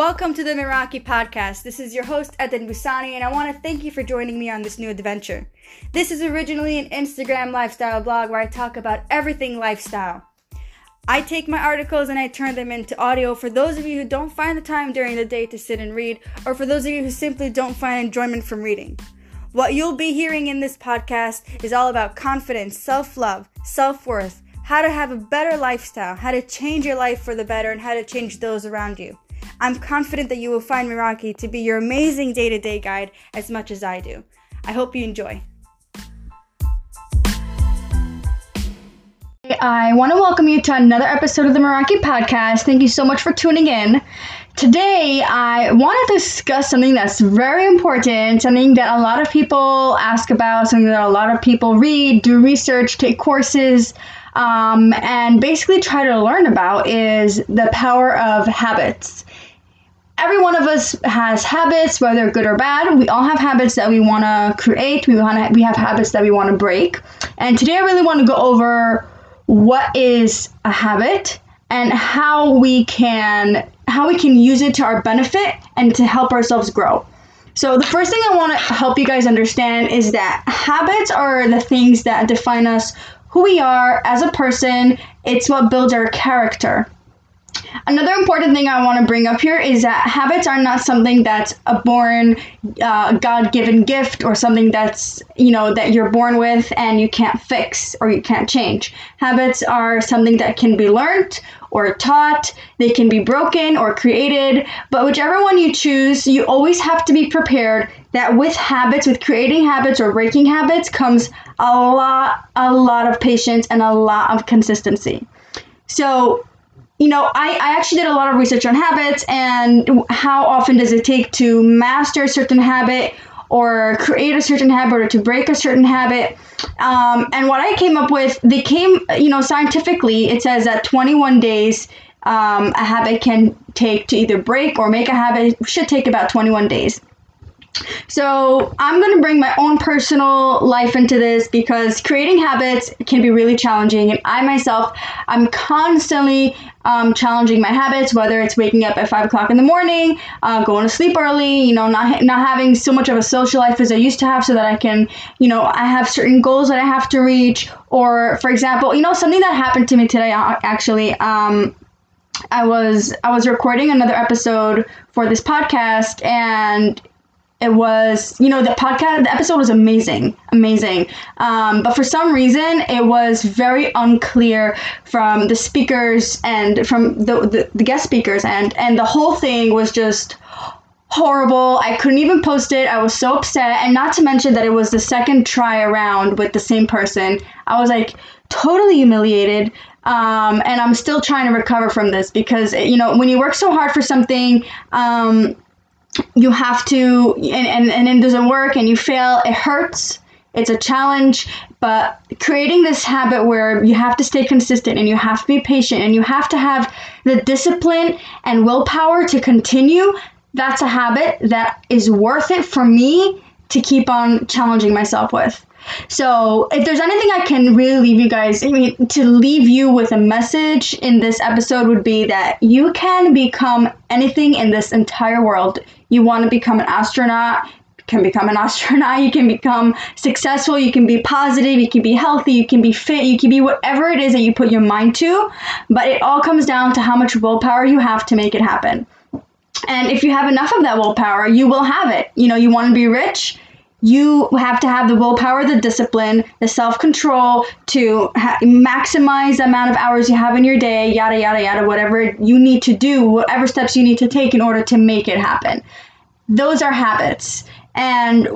Welcome to the Meraki podcast. This is your host, Eden Busani, and I want to thank you for joining me on this new adventure. This is originally an Instagram lifestyle blog where I talk about everything lifestyle. I take my articles and I turn them into audio for those of you who don't find the time during the day to sit and read, or for those of you who simply don't find enjoyment from reading. What you'll be hearing in this podcast is all about confidence, self love, self worth, how to have a better lifestyle, how to change your life for the better, and how to change those around you. I'm confident that you will find Meraki to be your amazing day to day guide as much as I do. I hope you enjoy. I want to welcome you to another episode of the Meraki podcast. Thank you so much for tuning in. Today, I want to discuss something that's very important, something that a lot of people ask about, something that a lot of people read, do research, take courses, um, and basically try to learn about is the power of habits every one of us has habits, whether good or bad. We all have habits that we want to create. We want. We have habits that we want to break. And today, I really want to go over what is a habit and how we can how we can use it to our benefit and to help ourselves grow. So the first thing I want to help you guys understand is that habits are the things that define us, who we are as a person. It's what builds our character. Another important thing I want to bring up here is that habits are not something that's a born, uh, God given gift or something that's, you know, that you're born with and you can't fix or you can't change. Habits are something that can be learned or taught, they can be broken or created, but whichever one you choose, you always have to be prepared that with habits, with creating habits or breaking habits, comes a lot, a lot of patience and a lot of consistency. So, you know, I, I actually did a lot of research on habits and how often does it take to master a certain habit or create a certain habit or to break a certain habit. Um, and what I came up with, they came, you know, scientifically, it says that 21 days um, a habit can take to either break or make a habit should take about 21 days. So, I'm going to bring my own personal life into this because creating habits can be really challenging. And I myself, I'm constantly um, challenging my habits, whether it's waking up at five o'clock in the morning, uh, going to sleep early, you know, not not having so much of a social life as I used to have, so that I can, you know, I have certain goals that I have to reach. Or, for example, you know, something that happened to me today uh, actually. Um, I was I was recording another episode for this podcast, and it was you know the podcast the episode was amazing amazing. Um, but for some reason it was very unclear from the speakers and from the, the, the guest speakers. And and the whole thing was just horrible. I couldn't even post it. I was so upset. And not to mention that it was the second try around with the same person. I was like totally humiliated. Um, and i'm still trying to recover from this because you know when you work so hard for something um, you have to and, and, and it doesn't work and you fail it hurts it's a challenge but creating this habit where you have to stay consistent and you have to be patient and you have to have the discipline and willpower to continue that's a habit that is worth it for me to keep on challenging myself with so, if there's anything I can really leave you guys, I mean, to leave you with a message in this episode would be that you can become anything in this entire world. You want to become an astronaut, you can become an astronaut, you can become successful, you can be positive, you can be healthy, you can be fit, you can be whatever it is that you put your mind to, but it all comes down to how much willpower you have to make it happen. And if you have enough of that willpower, you will have it. You know, you want to be rich, you have to have the willpower, the discipline, the self control to ha- maximize the amount of hours you have in your day, yada, yada, yada, whatever you need to do, whatever steps you need to take in order to make it happen. Those are habits. And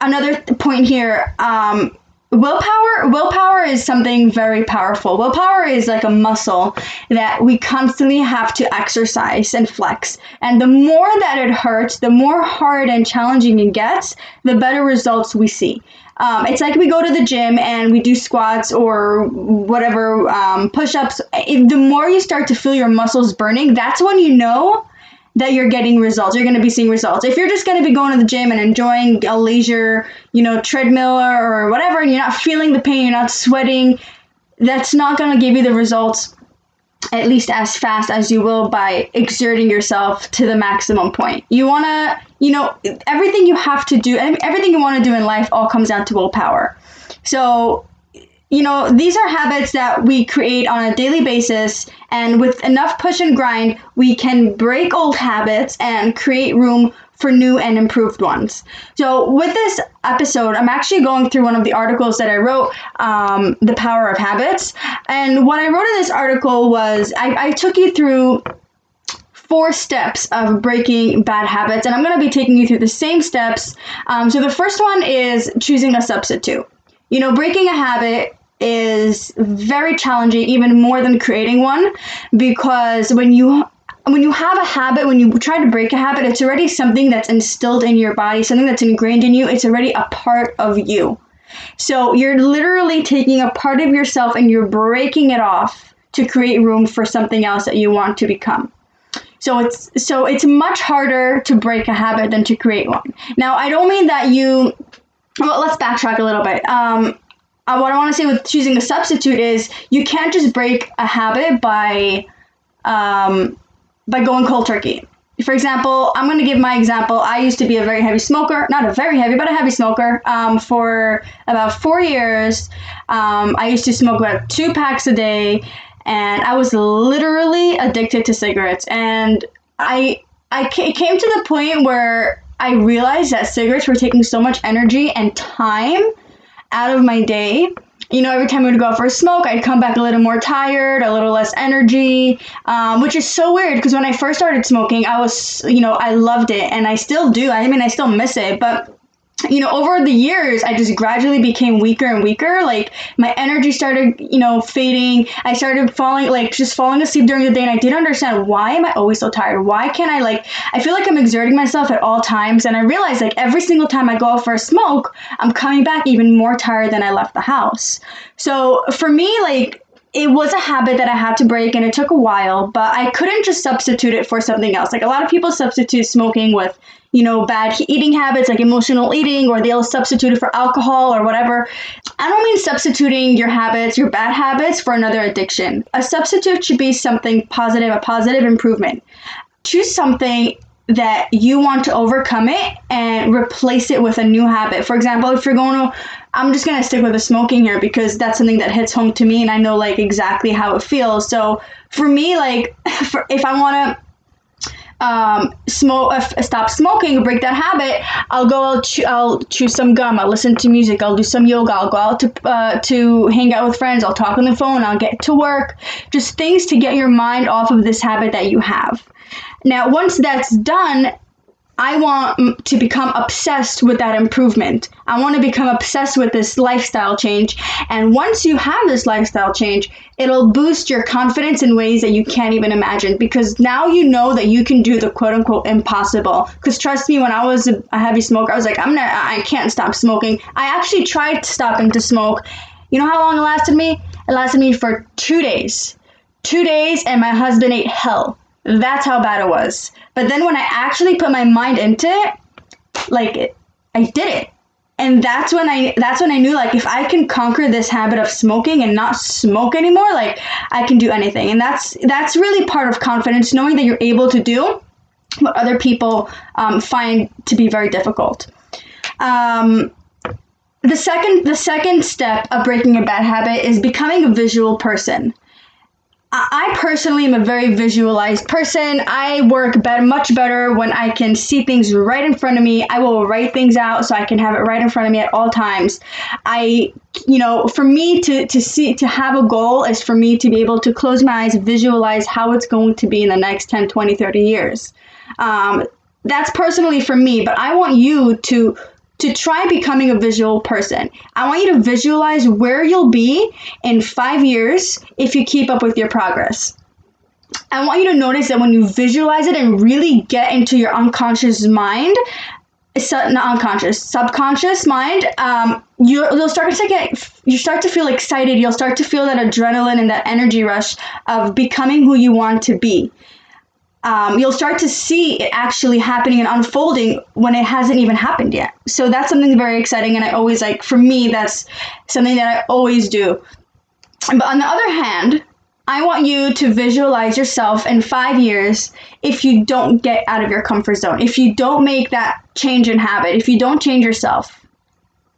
another point here um, willpower willpower is something very powerful. Willpower is like a muscle that we constantly have to exercise and flex. And the more that it hurts the more hard and challenging it gets the better results we see. Um, it's like we go to the gym and we do squats or whatever um, push-ups. The more you start to feel your muscles burning that's when you know that you're getting results. You're going to be seeing results. If you're just going to be going to the gym and enjoying a leisure, you know, treadmill or whatever, and you're not feeling the pain, you're not sweating, that's not going to give you the results at least as fast as you will by exerting yourself to the maximum point. You want to, you know, everything you have to do, everything you want to do in life all comes down to willpower. So, you know, these are habits that we create on a daily basis, and with enough push and grind, we can break old habits and create room for new and improved ones. So, with this episode, I'm actually going through one of the articles that I wrote, um, The Power of Habits. And what I wrote in this article was I, I took you through four steps of breaking bad habits, and I'm going to be taking you through the same steps. Um, so, the first one is choosing a substitute. You know, breaking a habit is very challenging, even more than creating one, because when you when you have a habit, when you try to break a habit, it's already something that's instilled in your body, something that's ingrained in you. It's already a part of you. So you're literally taking a part of yourself and you're breaking it off to create room for something else that you want to become. So it's so it's much harder to break a habit than to create one. Now I don't mean that you. Well, let's backtrack a little bit. Um, uh, what I want to say with choosing a substitute is you can't just break a habit by um, by going cold turkey. For example, I'm going to give my example. I used to be a very heavy smoker, not a very heavy, but a heavy smoker. Um, for about four years, um, I used to smoke about two packs a day, and I was literally addicted to cigarettes. And I, came to the point where I realized that cigarettes were taking so much energy and time out of my day you know, every time I would go out for a smoke, I'd come back a little more tired, a little less energy, um, which is so weird because when I first started smoking, I was, you know, I loved it and I still do. I mean, I still miss it, but you know, over the years, I just gradually became weaker and weaker. Like my energy started, you know, fading. I started falling, like just falling asleep during the day. And I didn't understand why am I always so tired? Why can't I, like, I feel like I'm exerting myself at all times. And I realized, like, every single time I go out for a smoke, I'm coming back even more tired than I left the house. So for me, like, it was a habit that I had to break and it took a while, but I couldn't just substitute it for something else. Like a lot of people substitute smoking with you know, bad eating habits like emotional eating, or they'll substitute it for alcohol or whatever. I don't mean substituting your habits, your bad habits, for another addiction. A substitute should be something positive, a positive improvement. Choose something that you want to overcome it and replace it with a new habit. For example, if you're going to I'm just going to stick with the smoking here because that's something that hits home to me and I know like exactly how it feels. So, for me like for, if I want to um, smoke, uh, stop smoking, break that habit, I'll go. I'll, chew, I'll chew some gum. I'll listen to music. I'll do some yoga. I'll go out to uh, to hang out with friends. I'll talk on the phone. I'll get to work. Just things to get your mind off of this habit that you have. Now, once that's done, I want to become obsessed with that improvement. I want to become obsessed with this lifestyle change. And once you have this lifestyle change, it'll boost your confidence in ways that you can't even imagine because now you know that you can do the quote unquote impossible. Because trust me, when I was a heavy smoker, I was like, I'm not, I can't stop smoking. I actually tried stopping to smoke. You know how long it lasted me? It lasted me for two days. Two days, and my husband ate hell. That's how bad it was. But then when I actually put my mind into it, like I did it. And that's when I that's when I knew like if I can conquer this habit of smoking and not smoke anymore, like I can do anything. And that's that's really part of confidence, knowing that you're able to do what other people um, find to be very difficult. Um, the second the second step of breaking a bad habit is becoming a visual person. I personally am a very visualized person. I work better, much better when I can see things right in front of me. I will write things out so I can have it right in front of me at all times. I, you know, for me to, to see, to have a goal is for me to be able to close my eyes, visualize how it's going to be in the next 10, 20, 30 years. Um, that's personally for me, but I want you to to try becoming a visual person. I want you to visualize where you'll be in five years if you keep up with your progress. I want you to notice that when you visualize it and really get into your unconscious mind, not unconscious, subconscious mind, um, you, you'll start to get, you start to feel excited. You'll start to feel that adrenaline and that energy rush of becoming who you want to be um, you'll start to see it actually happening and unfolding when it hasn't even happened yet. So that's something very exciting, and I always like for me that's something that I always do. But on the other hand, I want you to visualize yourself in five years if you don't get out of your comfort zone, if you don't make that change in habit, if you don't change yourself.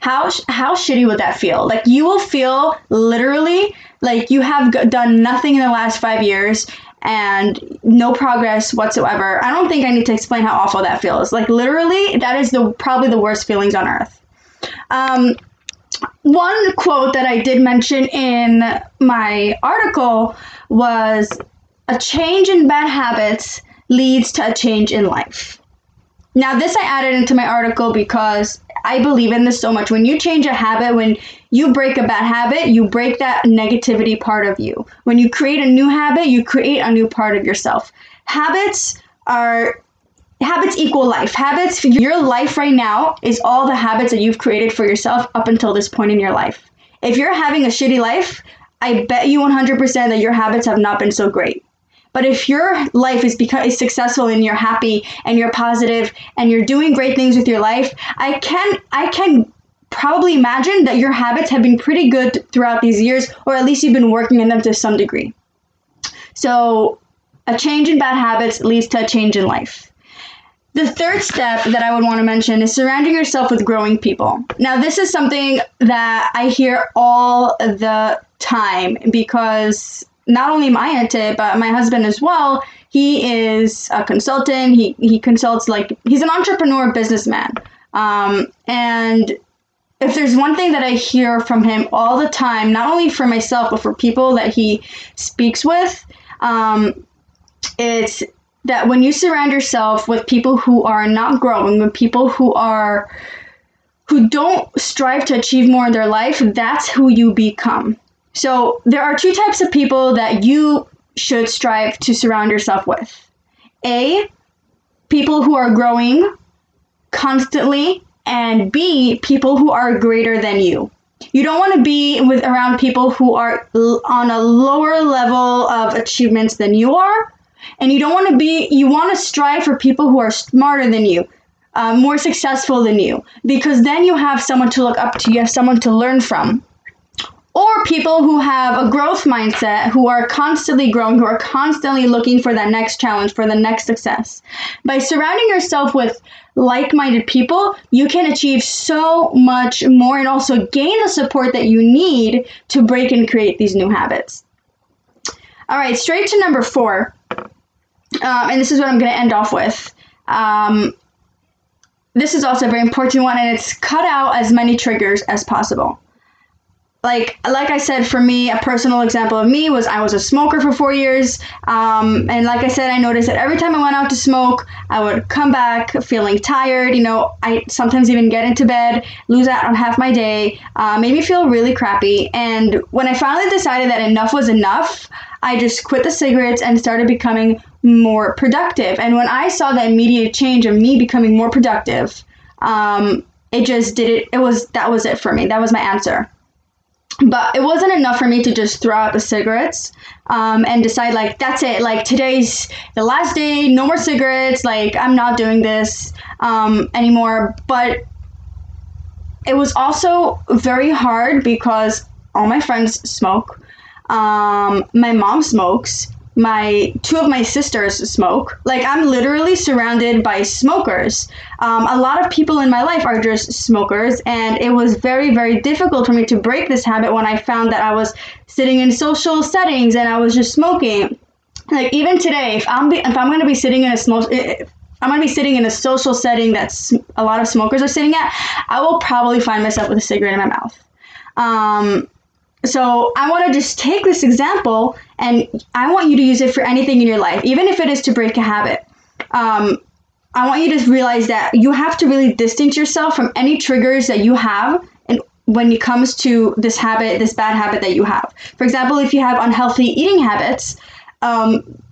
How, how shitty would that feel? Like, you will feel literally like you have done nothing in the last five years and no progress whatsoever. I don't think I need to explain how awful that feels. Like, literally, that is the probably the worst feelings on earth. Um, one quote that I did mention in my article was a change in bad habits leads to a change in life. Now, this I added into my article because I believe in this so much. When you change a habit, when you break a bad habit, you break that negativity part of you. When you create a new habit, you create a new part of yourself. Habits are habits equal life. Habits, your life right now is all the habits that you've created for yourself up until this point in your life. If you're having a shitty life, I bet you 100% that your habits have not been so great. But if your life is because is successful and you're happy and you're positive and you're doing great things with your life, I can I can probably imagine that your habits have been pretty good throughout these years or at least you've been working in them to some degree. So, a change in bad habits leads to a change in life. The third step that I would want to mention is surrounding yourself with growing people. Now, this is something that I hear all the time because not only my auntie, but my husband as well, he is a consultant. He, he consults, like, he's an entrepreneur businessman. Um, and if there's one thing that I hear from him all the time, not only for myself, but for people that he speaks with, um, it's that when you surround yourself with people who are not growing, with people who are who don't strive to achieve more in their life, that's who you become. So there are two types of people that you should strive to surround yourself with. A, people who are growing constantly, and B, people who are greater than you. You don't want to be with around people who are on a lower level of achievements than you are and you don't want to be, you want to strive for people who are smarter than you, uh, more successful than you, because then you have someone to look up to, you have someone to learn from. Or people who have a growth mindset, who are constantly growing, who are constantly looking for that next challenge, for the next success. By surrounding yourself with like minded people, you can achieve so much more and also gain the support that you need to break and create these new habits. All right, straight to number four um, and this is what I'm going to end off with. Um, this is also a very important one, and it's cut out as many triggers as possible. Like like I said, for me, a personal example of me was I was a smoker for four years, um, and like I said, I noticed that every time I went out to smoke, I would come back feeling tired. You know, I sometimes even get into bed, lose out on half my day, uh, made me feel really crappy. And when I finally decided that enough was enough, I just quit the cigarettes and started becoming more productive. And when I saw the immediate change of me becoming more productive, um, it just did it. It was that was it for me. That was my answer. But it wasn't enough for me to just throw out the cigarettes um, and decide like that's it. Like today's the last day, no more cigarettes. Like I'm not doing this um, anymore. But it was also very hard because all my friends smoke. Um, my mom smokes my two of my sisters smoke. Like I'm literally surrounded by smokers. Um, a lot of people in my life are just smokers, and it was very very difficult for me to break this habit when I found that I was sitting in social settings and I was just smoking. Like even today, if I'm be, if I'm gonna be sitting in a smoke. I'm gonna be sitting in a social setting that's a lot of smokers are sitting at. I will probably find myself with a cigarette in my mouth. Um, so I want to just take this example and I want you to use it for anything in your life, even if it is to break a habit. Um, I want you to realize that you have to really distance yourself from any triggers that you have and when it comes to this habit, this bad habit that you have. For example, if you have unhealthy eating habits, um,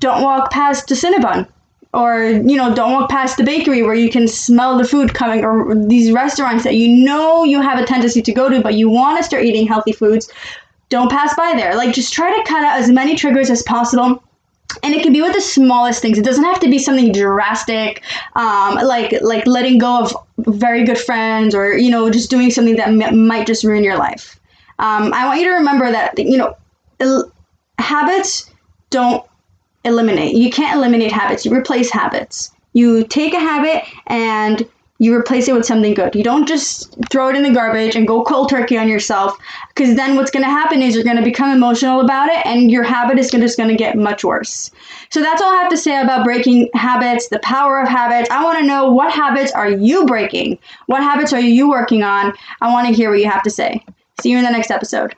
don't walk past the Cinnabon or you know don't walk past the bakery where you can smell the food coming or these restaurants that you know you have a tendency to go to but you want to start eating healthy foods don't pass by there. Like just try to cut out as many triggers as possible. And it can be with the smallest things. It doesn't have to be something drastic um, like like letting go of very good friends or you know just doing something that m- might just ruin your life. Um, i want you to remember that you know habits don't eliminate. You can't eliminate habits. You replace habits. You take a habit and you replace it with something good. You don't just throw it in the garbage and go cold turkey on yourself because then what's going to happen is you're going to become emotional about it and your habit is just going to get much worse. So that's all I have to say about breaking habits, the power of habits. I want to know what habits are you breaking? What habits are you working on? I want to hear what you have to say. See you in the next episode.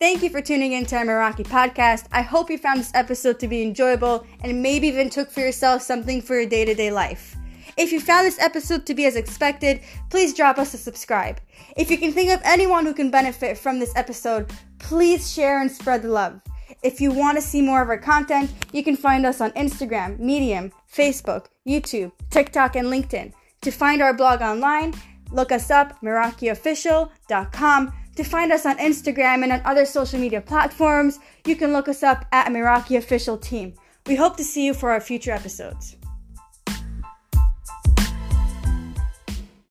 Thank you for tuning in to our Meraki podcast. I hope you found this episode to be enjoyable and maybe even took for yourself something for your day to day life. If you found this episode to be as expected, please drop us a subscribe. If you can think of anyone who can benefit from this episode, please share and spread the love. If you want to see more of our content, you can find us on Instagram, Medium, Facebook, YouTube, TikTok, and LinkedIn. To find our blog online, look us up, MerakiOfficial.com. To find us on Instagram and on other social media platforms, you can look us up at Meraki Official Team. We hope to see you for our future episodes.